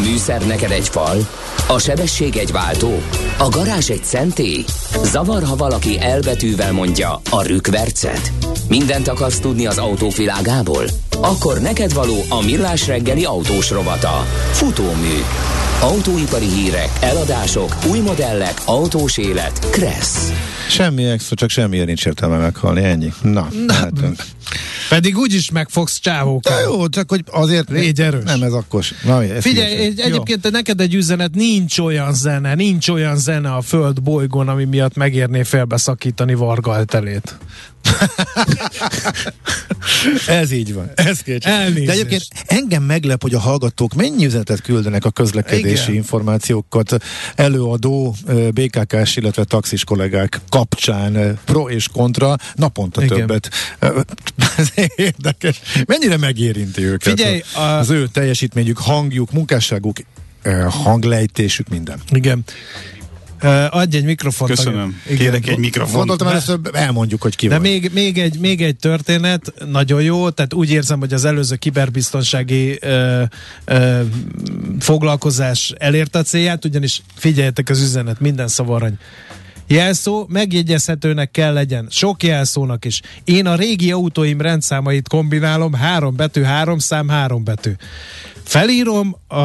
műszer neked egy fal? A sebesség egy váltó? A garázs egy szentély? Zavar, ha valaki elbetűvel mondja a rükvercet? Mindent akarsz tudni az autók világából? Akkor neked való a millás reggeli autós rovata. Futómű. Autóipari hírek, eladások, új modellek, autós élet. Kressz. Semmi extra, csak semmiért nincs értelme meghalni, ennyi. Na, Na, lehetünk. Pedig úgyis megfogsz csávókat. De jó, csak hogy azért... Légy erős. Nem, ez akkor. Na, ez Figyelj, egy, egyébként neked egy üzenet, nincs olyan zene, nincs olyan zene a föld bolygón, ami miatt megérné félbeszakítani Varga eltelét. Ez így van. Ez. Elnézést. De egyébként engem meglep, hogy a hallgatók mennyi üzenetet küldenek a közlekedési Igen. információkat előadó BKK-s, illetve taxis kollégák kapcsán pro és kontra naponta Igen. többet. Ez érdekes. Mennyire megérinti őket Figyelj, a, az ő teljesítményük, hangjuk, munkásságuk, hanglejtésük, minden. Igen. Uh, adj egy mikrofont. Köszönöm. Igen. Kérek egy mikrofont. Gondoltam először elmondjuk, hogy ki De van. még, még, egy, még egy történet, nagyon jó, tehát úgy érzem, hogy az előző kiberbiztonsági ö, ö, foglalkozás elérte a célját, ugyanis figyeljetek az üzenet, minden szavarany. Jelszó megjegyezhetőnek kell legyen, sok jelszónak is. Én a régi autóim rendszámait kombinálom, három betű, három szám, három betű. Felírom a,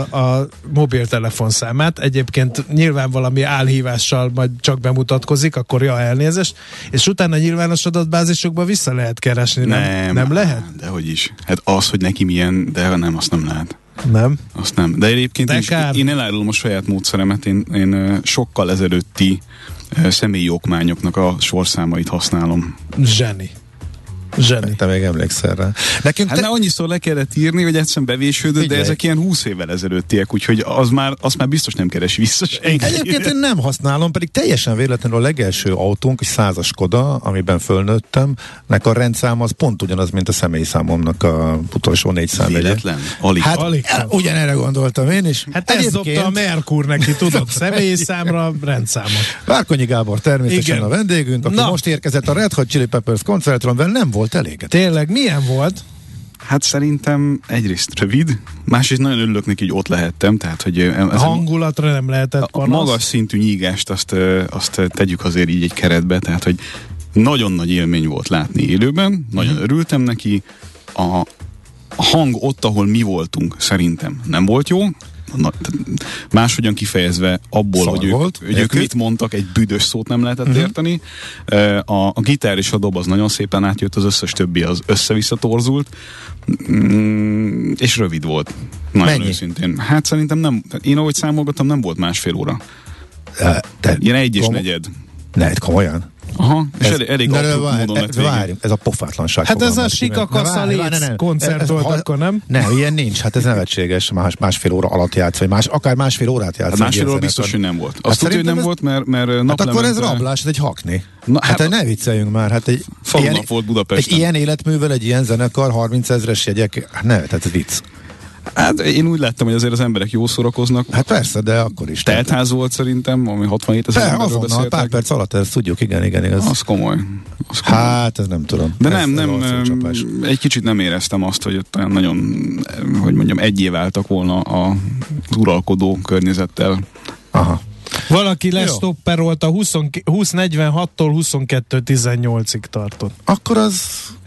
a mobiltelefonszámát, egyébként nyilván valami álhívással majd csak bemutatkozik, akkor ja, elnézést, és utána nyilvános adatbázisokba vissza lehet keresni, nem? Nem, nem lehet? De hogy is. Hát az, hogy neki milyen, de nem, azt nem lehet. Nem. Azt nem. De egyébként De is, kár. én elárulom a saját módszeremet, én, én sokkal ezelőtti személyi okmányoknak a sorszámait használom. Zseni. Zseni. Te még emlékszel rá. Nekünk Hát te... annyiszor le kellett írni, hogy egyszerűen bevésődött, Figyelj. de ezek ilyen 20 évvel ezelőttiek, úgyhogy az már, azt már biztos nem keres vissza senki. Egyébként én nem használom, pedig teljesen véletlenül a legelső autónk, egy százas Skoda, amiben fölnőttem, nek a rendszám az pont ugyanaz, mint a személyszámomnak a utolsó négy számjegye. Véletlen? Alig. Hát Alig. e, ugyanerre gondoltam én is. Hát ez dobta a Merkur neki, tudod, személyi számra rendszámot. Várkonyi Gábor természetesen Igen. a vendégünk, aki Na. most érkezett a Red Hot Chili Peppers koncertről, nem volt elégedett. Tényleg, milyen volt? Hát szerintem egyrészt rövid, másrészt nagyon örülök neki, hogy ott lehettem, tehát hogy ez A hangulatra nem lehetett a panasz. magas szintű nyígást azt, azt tegyük azért így egy keretbe, tehát hogy nagyon nagy élmény volt látni élőben, nagyon örültem neki, a, a hang ott, ahol mi voltunk, szerintem nem volt jó, Na, máshogyan kifejezve abból, Szar hogy ők, hogy ők mit mondtak, egy büdös szót nem lehetett uh-huh. érteni. A, a gitár és a dob az nagyon szépen átjött, az összes többi az össze-vissza torzult, mm, és rövid volt. Nagyon Mennyi? őszintén. Hát szerintem nem, én ahogy számolgattam, nem volt másfél óra. Te, Ilyen egy és Kom- negyed. Ne, komolyan. Aha, és elég, elég Ne, apró várj, módon e- lett várjunk, ez a pofátlanság. Hát ez a fogalmaz ki, Sika mert- Ne, Kassa várj, várj, Léc ne, ne. koncert Ez- volt akkor, nem? Nem, ilyen nincs, hát ez nevetséges, más, másfél óra alatt játsz, vagy más, akár másfél órát játsz. Hát másfél ilyen óra biztos, hogy nem volt. Hát Azt tudja, hogy nem ez- volt, mert, mert Hát akkor ez rablás, ez egy hakni. Na, hát, hát- hát ne vicceljünk már, hát egy Falunap volt Budapesten. Egy ilyen életművel, egy ilyen zenekar, 30 ezres jegyek, hát ne, tehát ez vicc. Hát én úgy láttam, hogy azért az emberek jól szórakoznak. Hát persze, de akkor is. Teltház volt szerintem, ami 67 ezer emberről azonnal, pár beszéltek. perc alatt, ezt tudjuk, igen, igen, igaz. Az komoly. Az komoly. Hát, ez nem tudom. De ez, nem, nem, egy kicsit nem éreztem azt, hogy ott olyan nagyon, hogy mondjam, egyé váltak volna a az uralkodó környezettel. Aha. Valaki Jó. lestopperolta 20.46-tól 22.18-ig tartott. Akkor az,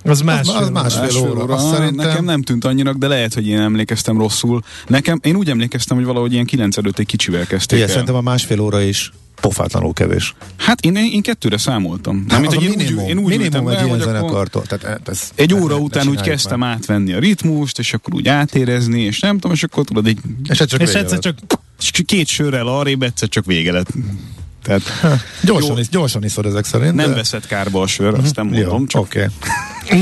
Az másfél, az másfél Másfél óra. óra. Azt szerintem... Nekem nem tűnt annyinak, de lehet, hogy én emlékeztem rosszul. Nekem, én úgy emlékeztem, hogy valahogy ilyen 9 előtt egy kicsivel kezdték Igen, el. szerintem a másfél óra is pofátlanul kevés. Hát én, én kettőre számoltam. Hát mint, hogy a én úgy, minimum, én úgy minimum egy ilyen zenekartól. Tehát ez, egy ne- óra ne után úgy csináljuk kezdtem már. átvenni a ritmust, és akkor úgy átérezni, és nem tudom, és akkor tudod, egy És ez csak És egyszer csak két sörrel arrébb egyszer csak vége lett. Tehát Gyorsan, Jó. is, gyorsan iszod ezek szerint. nem de- veszett kárba a sör, azt nem mondom, Jó, csak oké.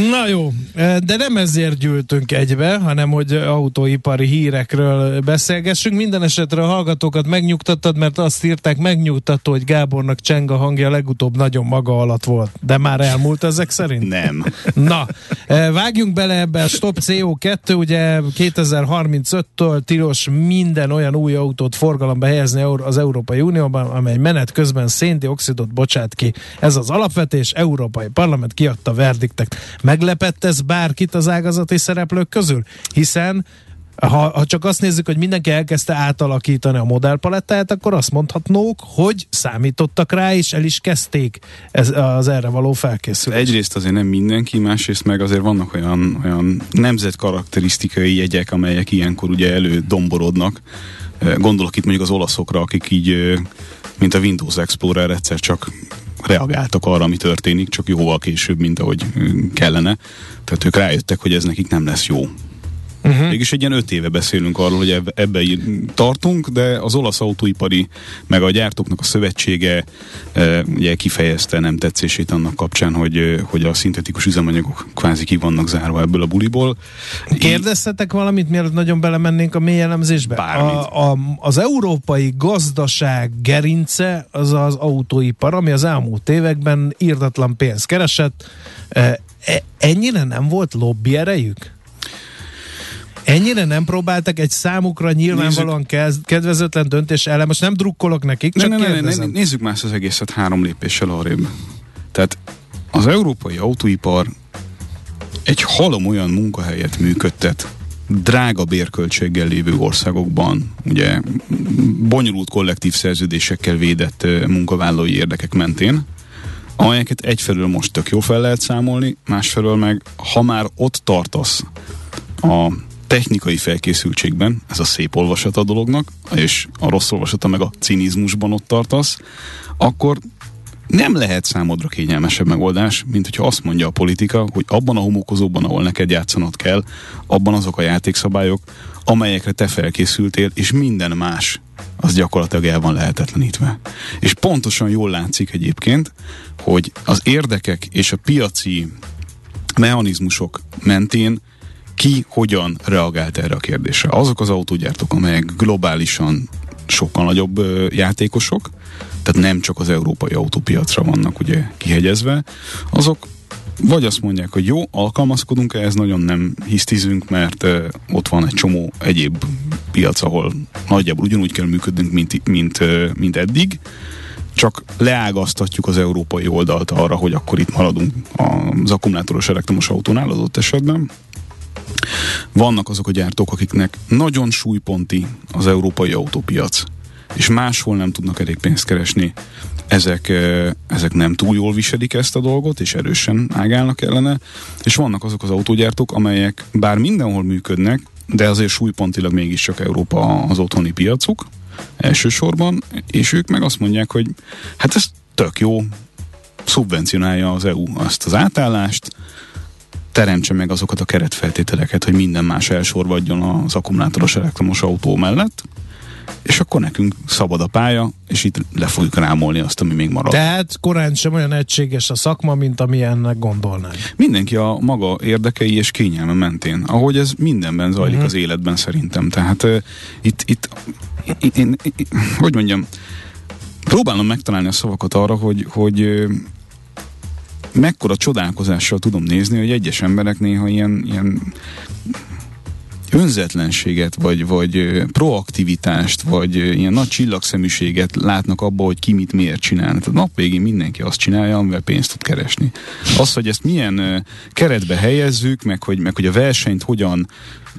Na jó, de nem ezért gyűltünk egybe, hanem hogy autóipari hírekről beszélgessünk. Minden esetre a hallgatókat megnyugtattad, mert azt írták megnyugtató, hogy Gábornak cseng a hangja legutóbb nagyon maga alatt volt. De már elmúlt ezek szerint? nem. Na, vágjunk bele ebbe a Stop CO2, ugye 2035-től tilos minden olyan új autót forgalomba helyezni az Európai Unióban, amely menet közben széndiokszidot bocsát ki. Ez az alapvetés, Európai Parlament kiadta verdiktet. Meglepett ez bárkit az ágazati szereplők közül? Hiszen Ha, ha csak azt nézzük, hogy mindenki elkezdte átalakítani a modellpalettáját, akkor azt mondhatnók, hogy számítottak rá, és el is kezdték ez, az erre való felkészülést. Egyrészt azért nem mindenki, másrészt meg azért vannak olyan, olyan nemzetkarakterisztikai jegyek, amelyek ilyenkor ugye elődomborodnak. Gondolok itt mondjuk az olaszokra, akik így, mint a Windows Explorer egyszer csak reagáltak arra, ami történik, csak jóval később, mint ahogy kellene. Tehát ők rájöttek, hogy ez nekik nem lesz jó. Uh-huh. Mégis egy ilyen öt éve beszélünk arról, hogy ebbe, ebbe tartunk, de az olasz autóipari, meg a gyártóknak a szövetsége e, ugye kifejezte nem tetszését annak kapcsán, hogy, hogy a szintetikus üzemanyagok kvázi ki vannak zárva ebből a buliból. Kérdeztetek valamit, mielőtt nagyon belemennénk a mély elemzésbe? A, a, az európai gazdaság gerince az az autóipar, ami az elmúlt években írdatlan pénzt keresett. E, ennyire nem volt lobby erejük? Ennyire nem próbáltak egy számukra nyilvánvalóan nézzük. kedvezőtlen döntés ellen? Most nem drukkolok nekik, csak ne, ne, ne, ne, Nézzük más az egészet három lépéssel arrébb. Tehát az európai autóipar egy halom olyan munkahelyet működtet, drága bérköltséggel lévő országokban, ugye bonyolult kollektív szerződésekkel védett munkavállalói érdekek mentén, amelyeket egyfelől most tök jó fel lehet számolni, másfelől meg, ha már ott tartasz a technikai felkészültségben, ez a szép olvasat a dolognak, és a rossz olvasata meg a cinizmusban ott tartasz, akkor nem lehet számodra kényelmesebb megoldás, mint hogyha azt mondja a politika, hogy abban a homokozóban, ahol neked játszanod kell, abban azok a játékszabályok, amelyekre te felkészültél, és minden más az gyakorlatilag el van lehetetlenítve. És pontosan jól látszik egyébként, hogy az érdekek és a piaci mechanizmusok mentén ki hogyan reagált erre a kérdésre. Azok az autógyártók, amelyek globálisan sokkal nagyobb ö, játékosok, tehát nem csak az európai autópiacra vannak ugye kihegyezve, azok vagy azt mondják, hogy jó, alkalmazkodunk ehhez, nagyon nem hisztizünk, mert ö, ott van egy csomó egyéb piac, ahol nagyjából ugyanúgy kell működnünk, mint, mint, ö, mint eddig, csak leágaztatjuk az európai oldalt arra, hogy akkor itt maradunk az akkumulátoros elektromos autónál adott esetben, vannak azok a gyártók, akiknek nagyon súlyponti az európai autópiac, és máshol nem tudnak elég pénzt keresni. Ezek, ezek nem túl jól viselik ezt a dolgot, és erősen ágálnak ellene, és vannak azok az autógyártók, amelyek bár mindenhol működnek, de azért súlypontilag mégiscsak Európa az otthoni piacuk elsősorban, és ők meg azt mondják, hogy hát ez tök jó, szubvencionálja az EU azt az átállást, teremtse meg azokat a keretfeltételeket, hogy minden más elsorvadjon az akkumulátoros elektromos autó mellett, és akkor nekünk szabad a pálya, és itt le fogjuk rámolni azt, ami még marad. Tehát korán sem olyan egységes a szakma, mint amilyennek gondolnánk. Mindenki a maga érdekei és kényelme mentén, ahogy ez mindenben zajlik uh-huh. az életben szerintem. Tehát uh, itt, itt én, én, én, hogy mondjam, próbálom megtalálni a szavakat arra, hogy, hogy mekkora csodálkozással tudom nézni, hogy egyes emberek néha ilyen, ilyen önzetlenséget, vagy, vagy proaktivitást, vagy ilyen nagy csillagszeműséget látnak abba, hogy ki mit miért csinál. Tehát nap végén mindenki azt csinálja, amivel pénzt tud keresni. Az, hogy ezt milyen keretbe helyezzük, meg hogy, meg hogy a versenyt hogyan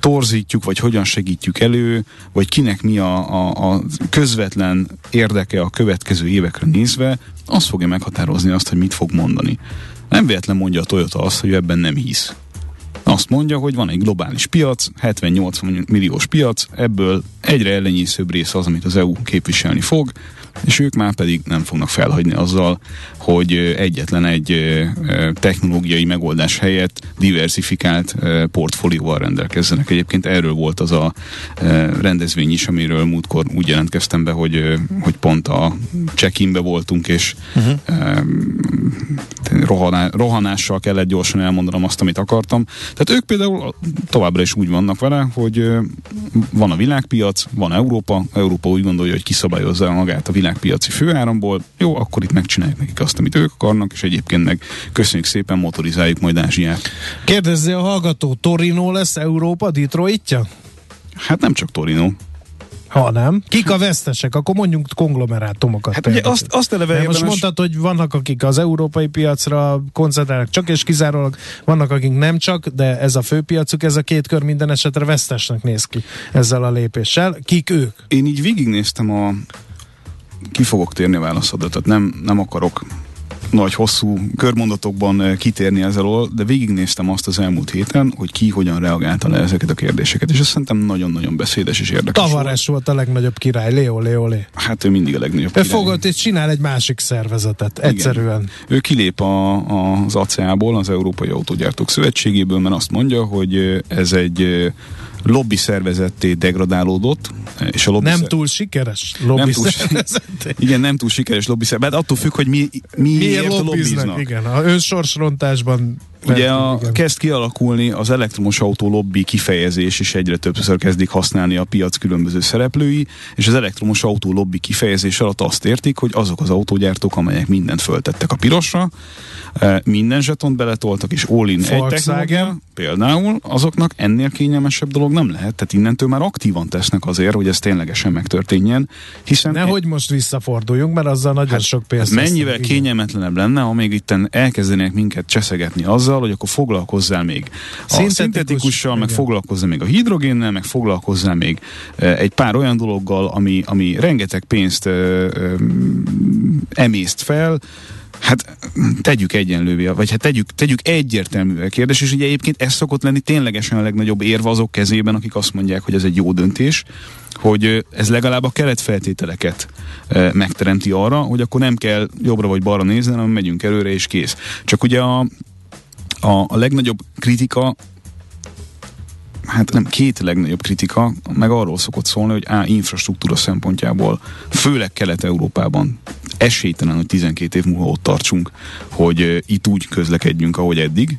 torzítjuk, vagy hogyan segítjük elő, vagy kinek mi a, a, a közvetlen érdeke a következő évekre nézve, az fogja meghatározni azt, hogy mit fog mondani. Nem véletlen mondja a Toyota azt, hogy ebben nem hisz. Azt mondja, hogy van egy globális piac, 70-80 milliós piac, ebből egyre ellenyészőbb rész az, amit az EU képviselni fog, és ők már pedig nem fognak felhagyni azzal, hogy egyetlen egy technológiai megoldás helyett diversifikált portfólióval rendelkezzenek. Egyébként erről volt az a rendezvény is, amiről múltkor úgy jelentkeztem be, hogy, hogy pont a check-inbe voltunk, és uh-huh. rohaná, rohanással kellett gyorsan elmondanom azt, amit akartam. Tehát ők például továbbra is úgy vannak vele, hogy van a világpiac, van Európa, Európa úgy gondolja, hogy kiszabályozza magát a világpiaci főáramból, jó, akkor itt megcsináljuk nekik azt, amit ők akarnak, és egyébként meg köszönjük szépen, motorizáljuk majd Ázsiát. Kérdezze a hallgató, Torino lesz Európa Detroitja? Hát nem csak Torino. Ha nem. Kik a vesztesek? Akkor mondjunk konglomerátumokat. Hát ugye azt, azt eleve Mert most mondtad, hogy vannak, akik az európai piacra koncentrálnak csak és kizárólag, vannak, akik nem csak, de ez a főpiacuk, ez a két kör minden esetre vesztesnek néz ki ezzel a lépéssel. Kik ők? Én így végignéztem a... Ki fogok térni a válaszodat, tehát nem, nem akarok nagy, hosszú körmondatokban eh, kitérni ezzel alól, de végignéztem azt az elmúlt héten, hogy ki hogyan reagálta le ezeket a kérdéseket, és ez szerintem nagyon-nagyon beszédes és érdekes volt. Tavares volt a legnagyobb király, Leo, Leo, Leo. Hát ő mindig a legnagyobb Ő király. fogott és csinál egy másik szervezetet, egyszerűen. Ő kilép a, a, az ACA-ból, az Európai Autógyártók Szövetségéből, mert azt mondja, hogy ö, ez egy ö, lobby szervezetté degradálódott, és a lobby Nem szer- túl sikeres lobby nem túl, szervezeté. igen, nem túl sikeres lobby szervezet, hát attól függ, hogy mi, miért Miért lobbiznak. lobbiznak? Igen, a önsorsrontásban Ugye a, igen. kezd kialakulni az elektromos autó lobby kifejezés, és egyre többször kezdik használni a piac különböző szereplői, és az elektromos autó lobby kifejezés alatt azt értik, hogy azok az autógyártók, amelyek mindent föltettek a pirosra, eh, minden zsetont beletoltak, és all-in egy Volkswagen. technológia, például azoknak ennél kényelmesebb dolog nem lehet, tehát innentől már aktívan tesznek azért, hogy ez ténylegesen megtörténjen, hiszen Nehogy most visszaforduljunk, mert azzal nagyon hát, sok pénzt mennyivel kényelmetlenebb lenne, ha még itten elkezdenék minket cseszegetni azzal, hogy akkor foglalkozzál még. A Szintetikus, szintetikussal, meg foglalkozzál még a hidrogénnel, meg foglalkozzál még e, egy pár olyan dologgal, ami, ami rengeteg pénzt e, e, emészt fel, Hát tegyük egyenlővé, vagy hát tegyük, tegyük egyértelmű a kérdés, és ugye egyébként ez szokott lenni ténylegesen a legnagyobb érve azok kezében, akik azt mondják, hogy ez egy jó döntés, hogy ez legalább a keretfeltételeket megteremti arra, hogy akkor nem kell jobbra vagy balra nézni, hanem megyünk előre és kész. Csak ugye a, a, a legnagyobb kritika hát nem két legnagyobb kritika, meg arról szokott szólni, hogy á, infrastruktúra szempontjából, főleg Kelet-Európában esélytelen, hogy 12 év múlva ott tartsunk, hogy itt úgy közlekedjünk, ahogy eddig,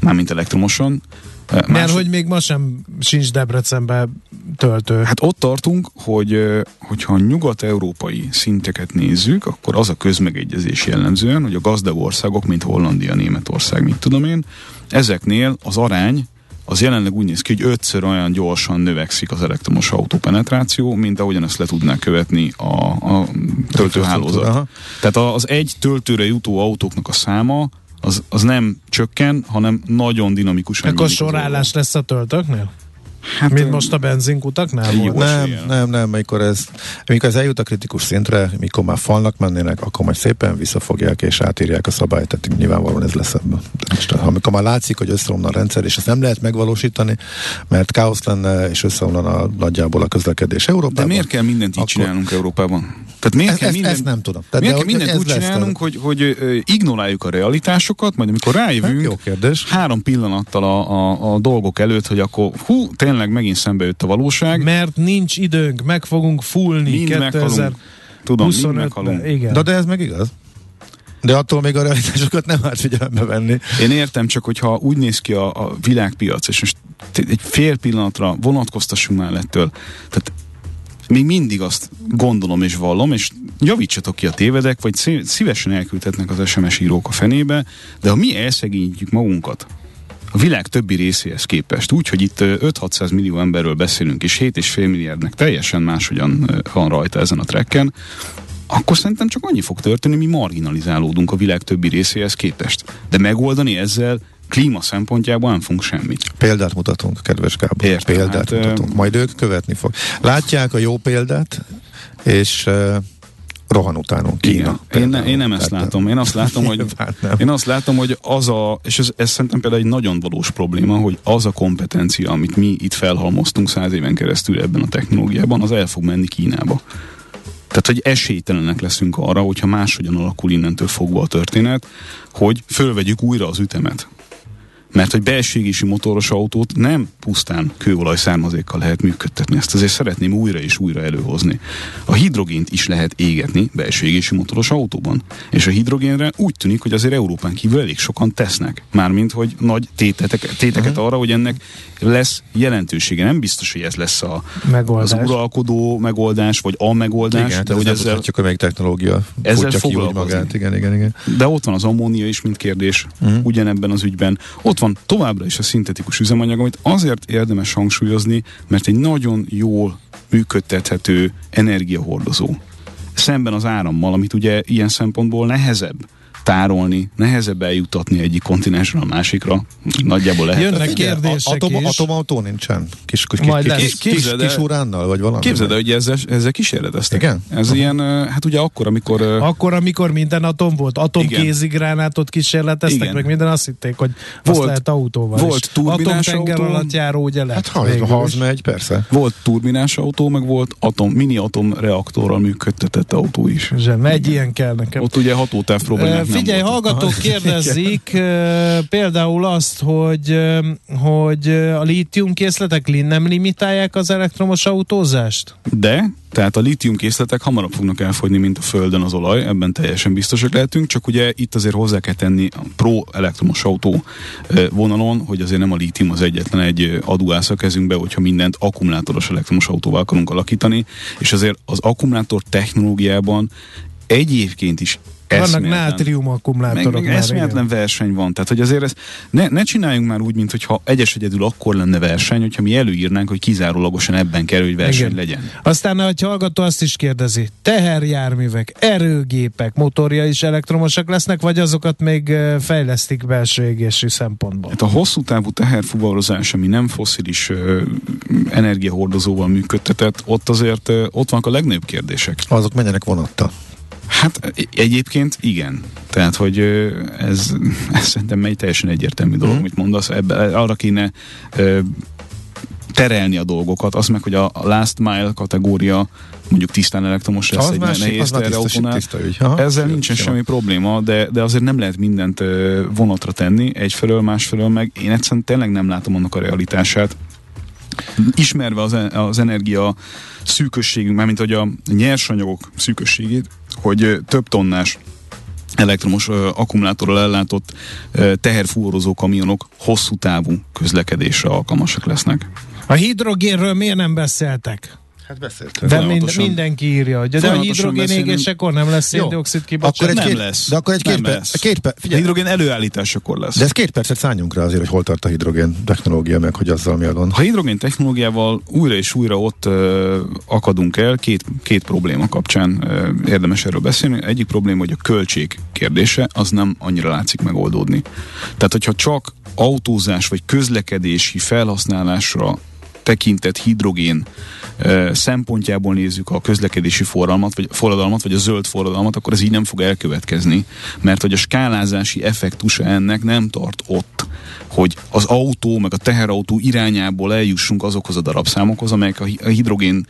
mármint elektromosan. Uh, Mert hogy még ma sem sincs Debrecenben töltő. Hát ott tartunk, hogy hogyha nyugat-európai szinteket nézzük, akkor az a közmegegyezés jellemzően, hogy a gazdag országok, mint Hollandia, Németország, mit tudom én, ezeknél az arány az jelenleg úgy néz ki, hogy ötször olyan gyorsan növekszik az elektromos autó penetráció, mint ahogyan ezt le tudná követni a, a töltőhálózat. Tehát az egy töltőre jutó autóknak a száma az, az nem csökken, hanem nagyon dinamikusan Akkor sorállás lesz a töltőknél? Hát, Mint most a benzinkutaknál Jó. volt? Nem, eséllyel. nem, nem, amikor ez, amikor ez eljut a kritikus szintre, mikor már falnak mennének, akkor majd szépen visszafogják és átírják a szabályt, tehát nyilvánvalóan ez lesz ebből. Most, amikor már látszik, hogy összeomlan a rendszer, és ezt nem lehet megvalósítani, mert káosz lenne, és összeomlana nagyjából a közlekedés Európában. De miért kell mindent így Akkor- csinálnunk Európában? Tehát miért Ezt, kell ezt, mindent, ezt nem tudom. Tehát miért kell mindent úgy csinálnunk, hogy, hogy ö, ignoráljuk a realitásokat, majd amikor Hát, rájövünk, jó kérdés. három pillanattal a, a, a dolgok előtt, hogy akkor hú, tényleg megint szembe jött a valóság, Mert nincs időnk, meg fogunk fullni mind 2025 meghalunk. Tudom, mind 25-ben. meghalunk. Igen. De, de ez meg igaz. De attól még a realitásokat nem árt figyelembe venni. Én értem, csak hogyha úgy néz ki a, a világpiac, és most egy fél pillanatra vonatkoztassunk már ettől, tehát még mindig azt gondolom és vallom, és javítsatok ki a tévedek, vagy szí- szívesen elküldhetnek az SMS írók a fenébe, de ha mi elszegényítjük magunkat, a világ többi részéhez képest, úgy, hogy itt ö, 5-600 millió emberről beszélünk, és 7,5 milliárdnek teljesen máshogyan van rajta ezen a trekken, akkor szerintem csak annyi fog történni, mi marginalizálódunk a világ többi részéhez képest. De megoldani ezzel klíma szempontjából nem fogunk semmit. Példát mutatunk, kedves Gábor. Értem, példát hát, mutatunk. Majd ők követni fog. Látják a jó példát, és rohan utánunk Kína. Igen. Én, ne, én nem ezt látom. Én azt látom, hogy nem. én azt látom, hogy az a, és ez, ez szerintem például egy nagyon valós probléma, hogy az a kompetencia, amit mi itt felhalmoztunk száz éven keresztül ebben a technológiában, az el fog menni Kínába. Tehát, hogy esélytelenek leszünk arra, hogyha máshogyan alakul innentől fogva a történet, hogy fölvegyük újra az ütemet. Mert hogy belségési motoros autót nem pusztán kőolaj származékkal lehet működtetni. Ezt azért szeretném újra és újra előhozni. A hidrogént is lehet égetni belségési motoros autóban. És a hidrogénre úgy tűnik, hogy azért Európán kívül elég sokan tesznek. Mármint, hogy nagy tétetek, téteket arra, hogy ennek lesz jelentősége. Nem biztos, hogy ez lesz a, Megoldás. az uralkodó megoldás, vagy a megoldás, Igen, de de hogy ezzel, ezzel... hogy melyik technológia ezzel ki úgy magát. Igen, igen, igen. de ott van az ammónia is, mint kérdés, uh-huh. ugyanebben az ügyben. Ott van továbbra is a szintetikus üzemanyag, amit azért érdemes hangsúlyozni, mert egy nagyon jól működtethető energiahordozó. Szemben az árammal, amit ugye ilyen szempontból nehezebb tárolni, nehezebb eljutatni egyik kontinensről a másikra. Nagyjából lehet. Jönnek kérdések atom, is. Atomautó nincsen? Kis, kis, Majd kis, lesz. kis, kis, kis uránnal, vagy valami? Képzeld el, hogy ezzel, ezzel kísérleteztek. Igen? Ez ilyen, ö, hát ugye akkor, amikor... Akkor, amikor minden atom volt, atomkézigránátot kísérleteztek, Igen. meg minden azt hitték, hogy azt Volt- lehet autóval volt is. turbinás Atomtenger autó. alatt járó, ugye lett Hát ha, ha az megy, persze. Volt turbinás autó, meg volt atom, mini atomreaktorral működtetett autó is. Zseni, Egy ilyen kell nekem. Ott ugye hatótáv problémák Figyelj, hallgatók kérdezik például azt, hogy, hogy a lítiumkészletek li- nem limitálják az elektromos autózást? De, tehát a lítium készletek hamarabb fognak elfogyni, mint a Földön az olaj, ebben teljesen biztosak lehetünk, csak ugye itt azért hozzá kell tenni a pro elektromos autó vonalon, hogy azért nem a lítium az egyetlen egy ö, aduász a kezünkbe, hogyha mindent akkumulátoros elektromos autóval akarunk alakítani, és azért az akkumulátor technológiában egyébként is Vannak nátrium meg, akkumulátorok meg már. eszméletlen igen. verseny van. Tehát, hogy azért ezt ne, ne csináljunk már úgy, mintha egyes egyedül akkor lenne verseny, hogyha mi előírnánk, hogy kizárólagosan ebben kell, hogy verseny Igen. legyen. Aztán, ha hallgató azt is kérdezi, teherjárművek, erőgépek, motorja is elektromosak lesznek, vagy azokat még fejlesztik belső égési szempontból? Hát a hosszú távú teherfuvarozás, ami nem foszilis ö, energiahordozóval működtetett, ott azért ö, ott vannak a legnagyobb kérdések. Azok menjenek vonattal. Hát egy- egyébként igen. Tehát, hogy ez, ez szerintem egy teljesen egyértelmű dolog, amit mondasz. Ebbe, arra kéne terelni a dolgokat. Az meg, hogy a last mile kategória mondjuk tisztán elektromos lesz Az egy másik, nehéz az. Ezzel nincsen semmi probléma, de, de azért nem lehet mindent vonatra tenni, egyfelől, másfelől meg én egyszerűen tényleg nem látom annak a realitását. Ismerve az, e- az energia szűkösségünk, mármint hogy a nyersanyagok szűkösségét, hogy több tonnás elektromos akkumulátorral ellátott teherfúrozó kamionok hosszú távú közlekedésre alkalmasak lesznek. A hidrogénről miért nem beszéltek? Hát beszéltem. De mind, mindenki írja, hogy de a hidrogén beszélünk. égésekor nem lesz széndiokszid Akkor kibocsátás. egy nem két, lesz. De akkor egy két, per, lesz. két per, A figyelj, hidrogén előállításakor lesz. de ez két percet szálljunk rá azért, hogy hol tart a hidrogén technológia, meg hogy azzal mi a gond. Ha hidrogén technológiával újra és újra ott ö, akadunk el, két, két probléma kapcsán ö, érdemes erről beszélni. Egyik probléma, hogy a költség kérdése, az nem annyira látszik megoldódni. Tehát, hogyha csak autózás vagy közlekedési felhasználásra tekintett hidrogén szempontjából nézzük a közlekedési forradalmat vagy, forradalmat, vagy a zöld forradalmat, akkor ez így nem fog elkövetkezni, mert hogy a skálázási effektusa ennek nem tart ott, hogy az autó, meg a teherautó irányából eljussunk azokhoz a darabszámokhoz, amelyek a hi- a hidrogén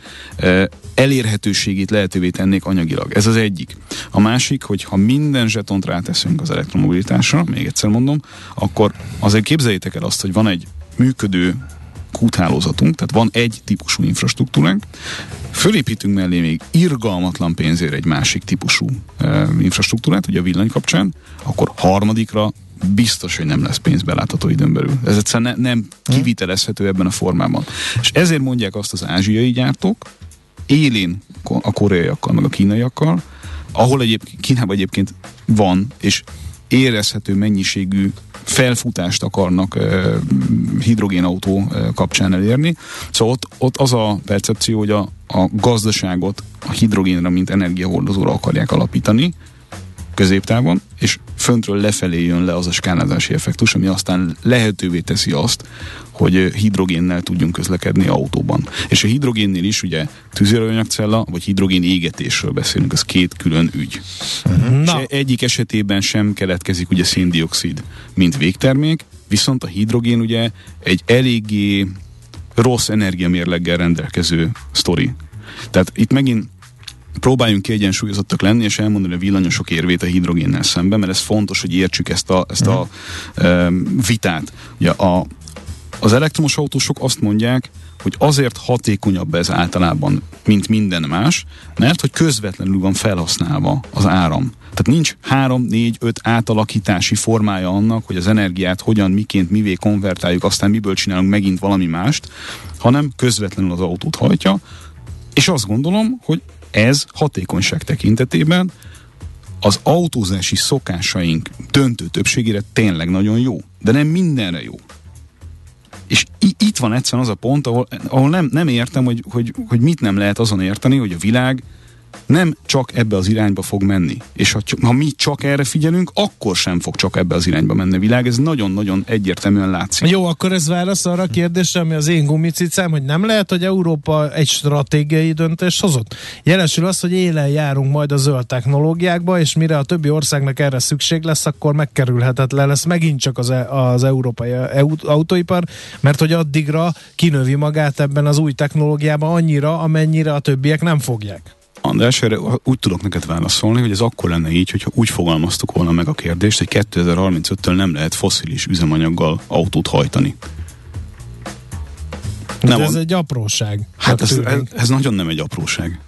elérhetőségét lehetővé tennék anyagilag. Ez az egyik. A másik, hogy ha minden zsetont ráteszünk az elektromobilitásra, még egyszer mondom, akkor azért képzeljétek el azt, hogy van egy működő kúthálózatunk, tehát van egy típusú infrastruktúránk, fölépítünk mellé még irgalmatlan pénzért egy másik típusú e, infrastruktúrát, ugye a villany kapcsán, akkor harmadikra biztos, hogy nem lesz pénz belátható időn belül. Ez egyszerűen ne, nem kivitelezhető ebben a formában. És ezért mondják azt az ázsiai gyártók, élén a koreaiakkal, meg a kínaiakkal, ahol egyébként, Kínában egyébként van, és érezhető mennyiségű felfutást akarnak hidrogénautó kapcsán elérni. Szóval ott, ott az a percepció, hogy a, a gazdaságot a hidrogénre, mint energiahordozóra akarják alapítani, középtávon, és föntről lefelé jön le az a skálázási effektus, ami aztán lehetővé teszi azt, hogy hidrogénnel tudjunk közlekedni autóban. És a hidrogénnél is ugye tüzelőanyagcella, vagy hidrogén égetésről beszélünk, az két külön ügy. Na, És egyik esetében sem keletkezik ugye széndiokszid, mint végtermék, viszont a hidrogén ugye egy eléggé rossz energiamérleggel rendelkező sztori. Tehát itt megint próbáljunk kiegyensúlyozottak lenni, és elmondani a villanyosok érvét a hidrogénnel szemben, mert ez fontos, hogy értsük ezt a, ezt a um, vitát. Ugye a, az elektromos autósok azt mondják, hogy azért hatékonyabb ez általában, mint minden más, mert hogy közvetlenül van felhasználva az áram. Tehát nincs három, négy, öt átalakítási formája annak, hogy az energiát hogyan, miként, mivé konvertáljuk, aztán miből csinálunk megint valami mást, hanem közvetlenül az autót hajtja, és azt gondolom, hogy ez hatékonyság tekintetében az autózási szokásaink döntő többségére tényleg nagyon jó, de nem mindenre jó. És itt van egyszerűen az a pont, ahol, ahol nem, nem értem, hogy, hogy, hogy mit nem lehet azon érteni, hogy a világ nem csak ebbe az irányba fog menni. És ha, ha mi csak erre figyelünk, akkor sem fog csak ebbe az irányba menni a világ. Ez nagyon-nagyon egyértelműen látszik. Jó, akkor ez válasz arra a kérdésre, ami az én gumicicám, hogy nem lehet, hogy Európa egy stratégiai döntést hozott. Jelesül az, hogy élen járunk majd a zöld technológiákba, és mire a többi országnak erre szükség lesz, akkor megkerülhetetlen lesz megint csak az, e- az európai e- autóipar, mert hogy addigra kinövi magát ebben az új technológiában annyira, amennyire a többiek nem fogják. András, erre úgy tudok neked válaszolni, hogy ez akkor lenne így, hogyha úgy fogalmaztuk volna meg a kérdést, hogy 2035-től nem lehet foszilis üzemanyaggal autót hajtani. Nem Nem ez egy apróság. Hát ez, ez, ez nagyon nem egy apróság.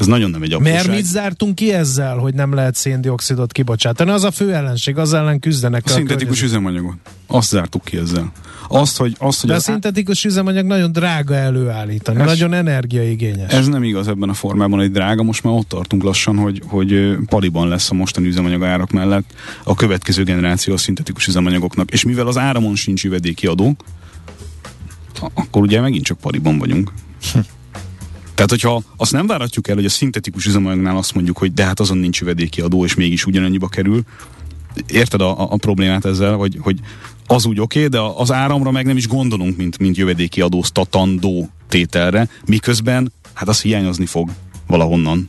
Ez nagyon nem egy apróság. Mert mit zártunk ki ezzel, hogy nem lehet széndiokszidot kibocsátani? Az a fő ellenség, az ellen küzdenek. A szintetikus környezet- üzemanyagot. Azt zártuk ki ezzel. Azt, hogy, azt, hogy De a szintetikus üzemanyag nagyon drága előállítani, Ez- nagyon energiaigényes. ez nem igaz ebben a formában, egy drága. Most már ott tartunk lassan, hogy, hogy paliban lesz a mostani üzemanyag árak mellett a következő generáció a szintetikus üzemanyagoknak. És mivel az áramon sincs jövedéki adó, a- akkor ugye megint csak paliban vagyunk. Tehát, hogyha azt nem váratjuk el, hogy a szintetikus üzemanyagnál azt mondjuk, hogy de hát azon nincs jövedéki adó, és mégis ugyanannyiba kerül, érted a, a, a problémát ezzel, hogy, hogy az úgy oké, okay, de az áramra meg nem is gondolunk, mint, mint jövedéki adóztatandó tételre, miközben hát az hiányozni fog valahonnan.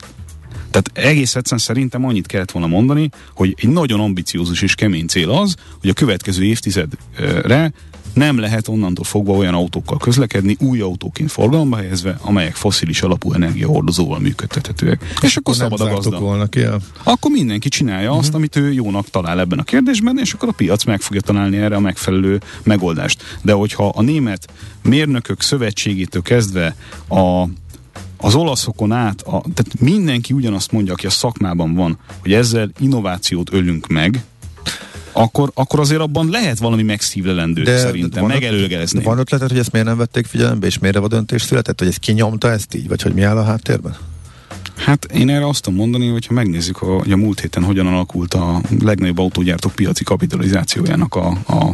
Tehát egész egyszerűen szerintem annyit kellett volna mondani, hogy egy nagyon ambiciózus és kemény cél az, hogy a következő évtizedre nem lehet onnantól fogva olyan autókkal közlekedni, új autóként forgalomba helyezve, amelyek foszilis alapú energiahordozóval működtethetőek. És akkor nem szabad a gazda. volna ki a Akkor mindenki csinálja azt, amit ő jónak talál ebben a kérdésben, és akkor a piac meg fogja találni erre a megfelelő megoldást. De hogyha a német mérnökök szövetségétől kezdve a az olaszokon át, a, tehát mindenki ugyanazt mondja, aki a szakmában van, hogy ezzel innovációt ölünk meg, akkor, akkor azért abban lehet valami megszívlelendő De szerintem, van megelőgelezni. Van ötleted, hogy ezt miért nem vették figyelembe, és miért a döntés született, hogy ez kinyomta ezt így, vagy hogy mi áll a háttérben? Hát én erre azt tudom mondani, hogy ha megnézzük, a, hogy a múlt héten hogyan alakult a legnagyobb autógyártók piaci kapitalizációjának a, a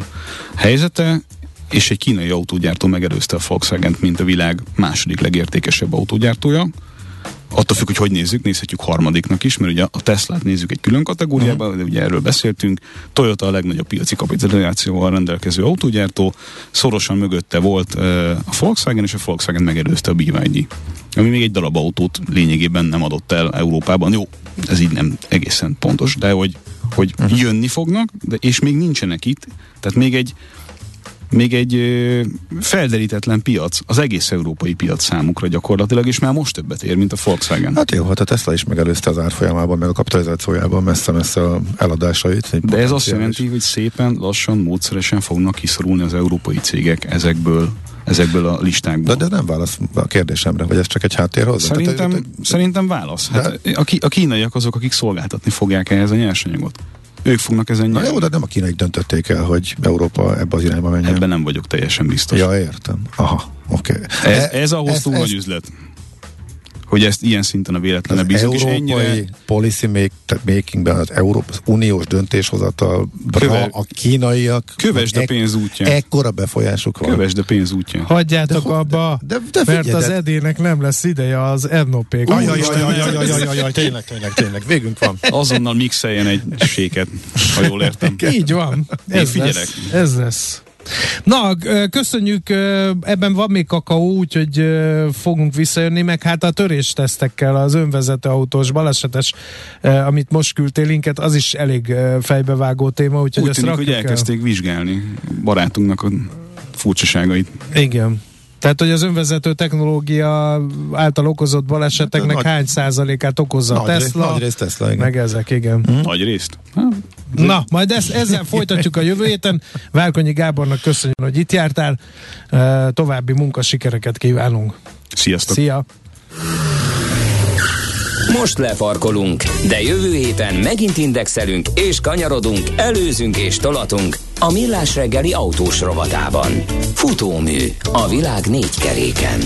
helyzete, és egy kínai autógyártó megelőzte a volkswagen mint a világ második legértékesebb autógyártója. Attól függ, hogy hogy nézzük, nézhetjük harmadiknak is, mert ugye a Teslát nézzük egy külön kategóriában, uh-huh. de ugye erről beszéltünk. Toyota a legnagyobb piaci kapitalizációval rendelkező autógyártó, szorosan mögötte volt a Volkswagen, és a Volkswagen megelőzte a BYD ami még egy darab autót lényegében nem adott el Európában. Jó, ez így nem egészen pontos, de hogy, hogy uh-huh. jönni fognak, de, és még nincsenek itt, tehát még egy még egy ö, felderítetlen piac, az egész európai piac számukra gyakorlatilag, és már most többet ér, mint a Volkswagen. Hát jó, hát a Tesla is megelőzte az árfolyamában, meg a kapitalizációjában messze-messze a eladásait. De ez azt jelenti, hogy szépen, lassan, módszeresen fognak kiszorulni az európai cégek ezekből, ezekből a listákból. De, de nem válasz a kérdésemre, vagy ez csak egy háttér hozzá? Szerintem, Tehát, szerintem válasz. Hát a, ki, a kínaiak azok, akik szolgáltatni fogják ehhez a nyersanyagot. Ők fognak ezen Na nyerni. jó, de nem a kínaiak döntötték el, hogy Európa ebbe az irányba menjen. Ebben nem vagyok teljesen biztos. Ja, értem. Aha, oké. Ez, E- ez ahhoz ez- túl ez- nagy üzlet. Hogy ezt ilyen szinten a véletlenre az bízunk, és európai ennyire... policy make, tehát makingben az, Európa, az uniós döntéshozatal Köve- a kínaiak Kövesd a ek- pénz útján. ekkora befolyásuk van. Kövesd a pénz útján. Hagyjátok De abba, de- de mert figyelj, az de- edének nem lesz ideje az NOP. Jaj, jaj, jaj, jaj, jaj, jaj, jaj, jaj, tényleg, tényleg, tényleg, végünk van. Azonnal mixeljen egy séket, ha jól értem. Így van. Ez figyelek. lesz. Ez lesz. Na, köszönjük, ebben van még kakaó, úgyhogy fogunk visszajönni, meg hát a töréstesztekkel az önvezető autós balesetes, amit most küldtél linket, az is elég fejbevágó téma, úgyhogy Úgy ezt tűnik, hogy rakjuk el. elkezdték vizsgálni barátunknak a furcsaságait. Igen. Tehát, hogy az önvezető technológia által okozott baleseteknek Hát, nagy- hány százalékát okozza Nagy, Tesla, nagy rész Tesla, igen. meg ezek, igen. Nagy részt. Hát, Na, majd ezt, ezzel folytatjuk a jövő héten. Várkonyi Gábornak köszönjük, hogy itt jártál. További munkasikereket kívánunk. Sziasztok! Szia! Most lefarkolunk, de jövő héten megint indexelünk és kanyarodunk, előzünk és tolatunk a Millás reggeli autós rovatában. Futómű a világ négy keréken.